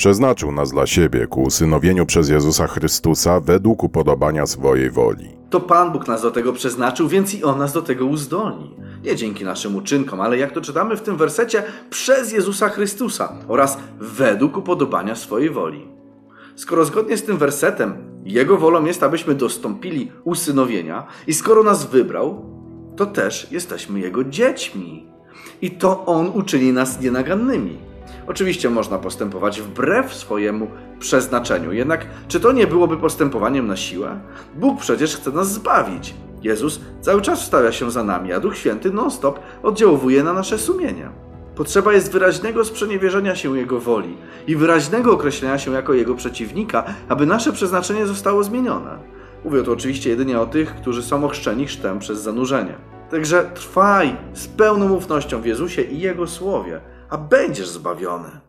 Przeznaczył nas dla siebie ku usynowieniu przez Jezusa Chrystusa według upodobania swojej woli. To Pan Bóg nas do tego przeznaczył, więc i On nas do tego uzdolni. Nie dzięki naszym uczynkom, ale jak to czytamy w tym wersecie, przez Jezusa Chrystusa oraz według upodobania swojej woli. Skoro zgodnie z tym wersetem Jego wolą jest, abyśmy dostąpili usynowienia i skoro nas wybrał, to też jesteśmy Jego dziećmi. I to On uczyni nas nienagannymi. Oczywiście można postępować wbrew swojemu przeznaczeniu, jednak czy to nie byłoby postępowaniem na siłę? Bóg przecież chce nas zbawić. Jezus cały czas wstawia się za nami, a Duch Święty non-stop oddziałuje na nasze sumienie. Potrzeba jest wyraźnego sprzeniewierzenia się Jego woli i wyraźnego określenia się jako Jego przeciwnika, aby nasze przeznaczenie zostało zmienione. Mówię tu oczywiście jedynie o tych, którzy są ochrzczeni chrztem przez zanurzenie. Także trwaj z pełną ufnością w Jezusie i Jego Słowie, a będziesz zbawiony.